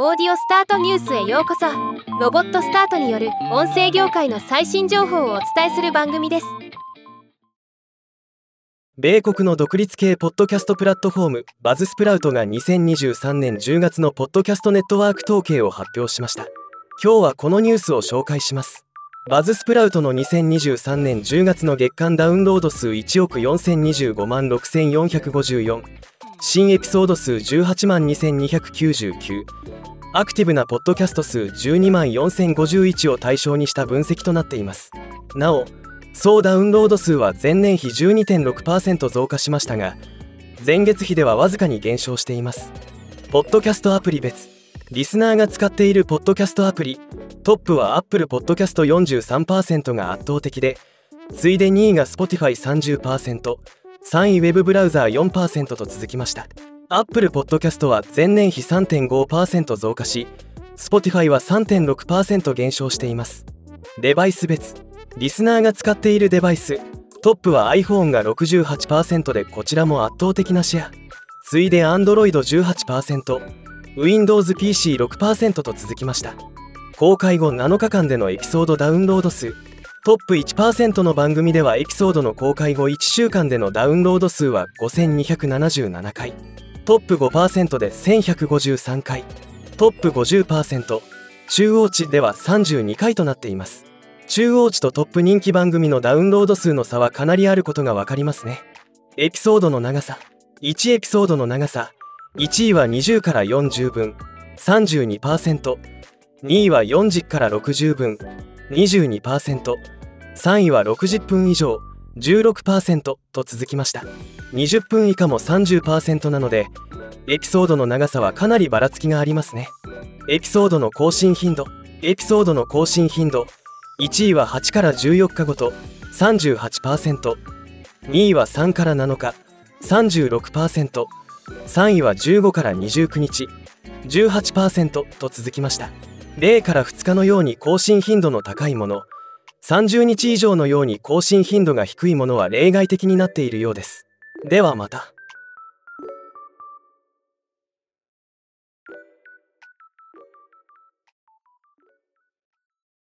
オーディオスタートニュースへようこそ。ロボットスタートによる音声業界の最新情報をお伝えする番組です。米国の独立系ポッドキャストプラットフォームバズスプラウトが2023年10月のポッドキャストネットワーク統計を発表しました。今日はこのニュースを紹介します。バズスプラウトの2023年10月の月間ダウンロード数1億4025万6454新エピソード数18万2299アクティブなポッドキャスト数12万4051を対象にした分析となっています。なお総ダウンロード数は前年比12.6%増加しましたが前月比ではわずかに減少しています。ポッドキャストアプリ別。リスナーが使っているポッドキャストアプリ。トップは Apple Podcast 43%が圧倒的で次いで2位が Spotify30% 3位ウェブブラウザー4%と続きました。Apple Podcast は前年比3.5%増加し Spotify は3.6%減少しています。デバイス別。リスナーが使っているデバイス。トップは iPhone が68%でこちらも圧倒的なシェア。次いで Android18% Windows PC6% と続きました。公開後7日間でのエピソードダウンロード数。トップ1%の番組ではエピソードの公開後1週間でのダウンロード数は5277回。トップ5%で1153回。トップ50%中央値では32回となっています。中央値とトップ人気番組のダウンロード数の差はかなりあることが分かりますね。エピソードの長さ。1エピソードの長さ。1位は20から40分。32%2 位は40から60分。22% 3位は60分以上16%と続きました。20分以下も30%なのでエピソードの長さはかなりばらつきがありますね。エピソードの更新頻度エピソードの更新頻度1位は8から14日ごと 38%2 位は3から7日 36%3 位は15から29日18%と続きました。0から2日のように更新頻度の高いもの30日以上のように更新頻度が低いものは例外的になっているようです。ではまた。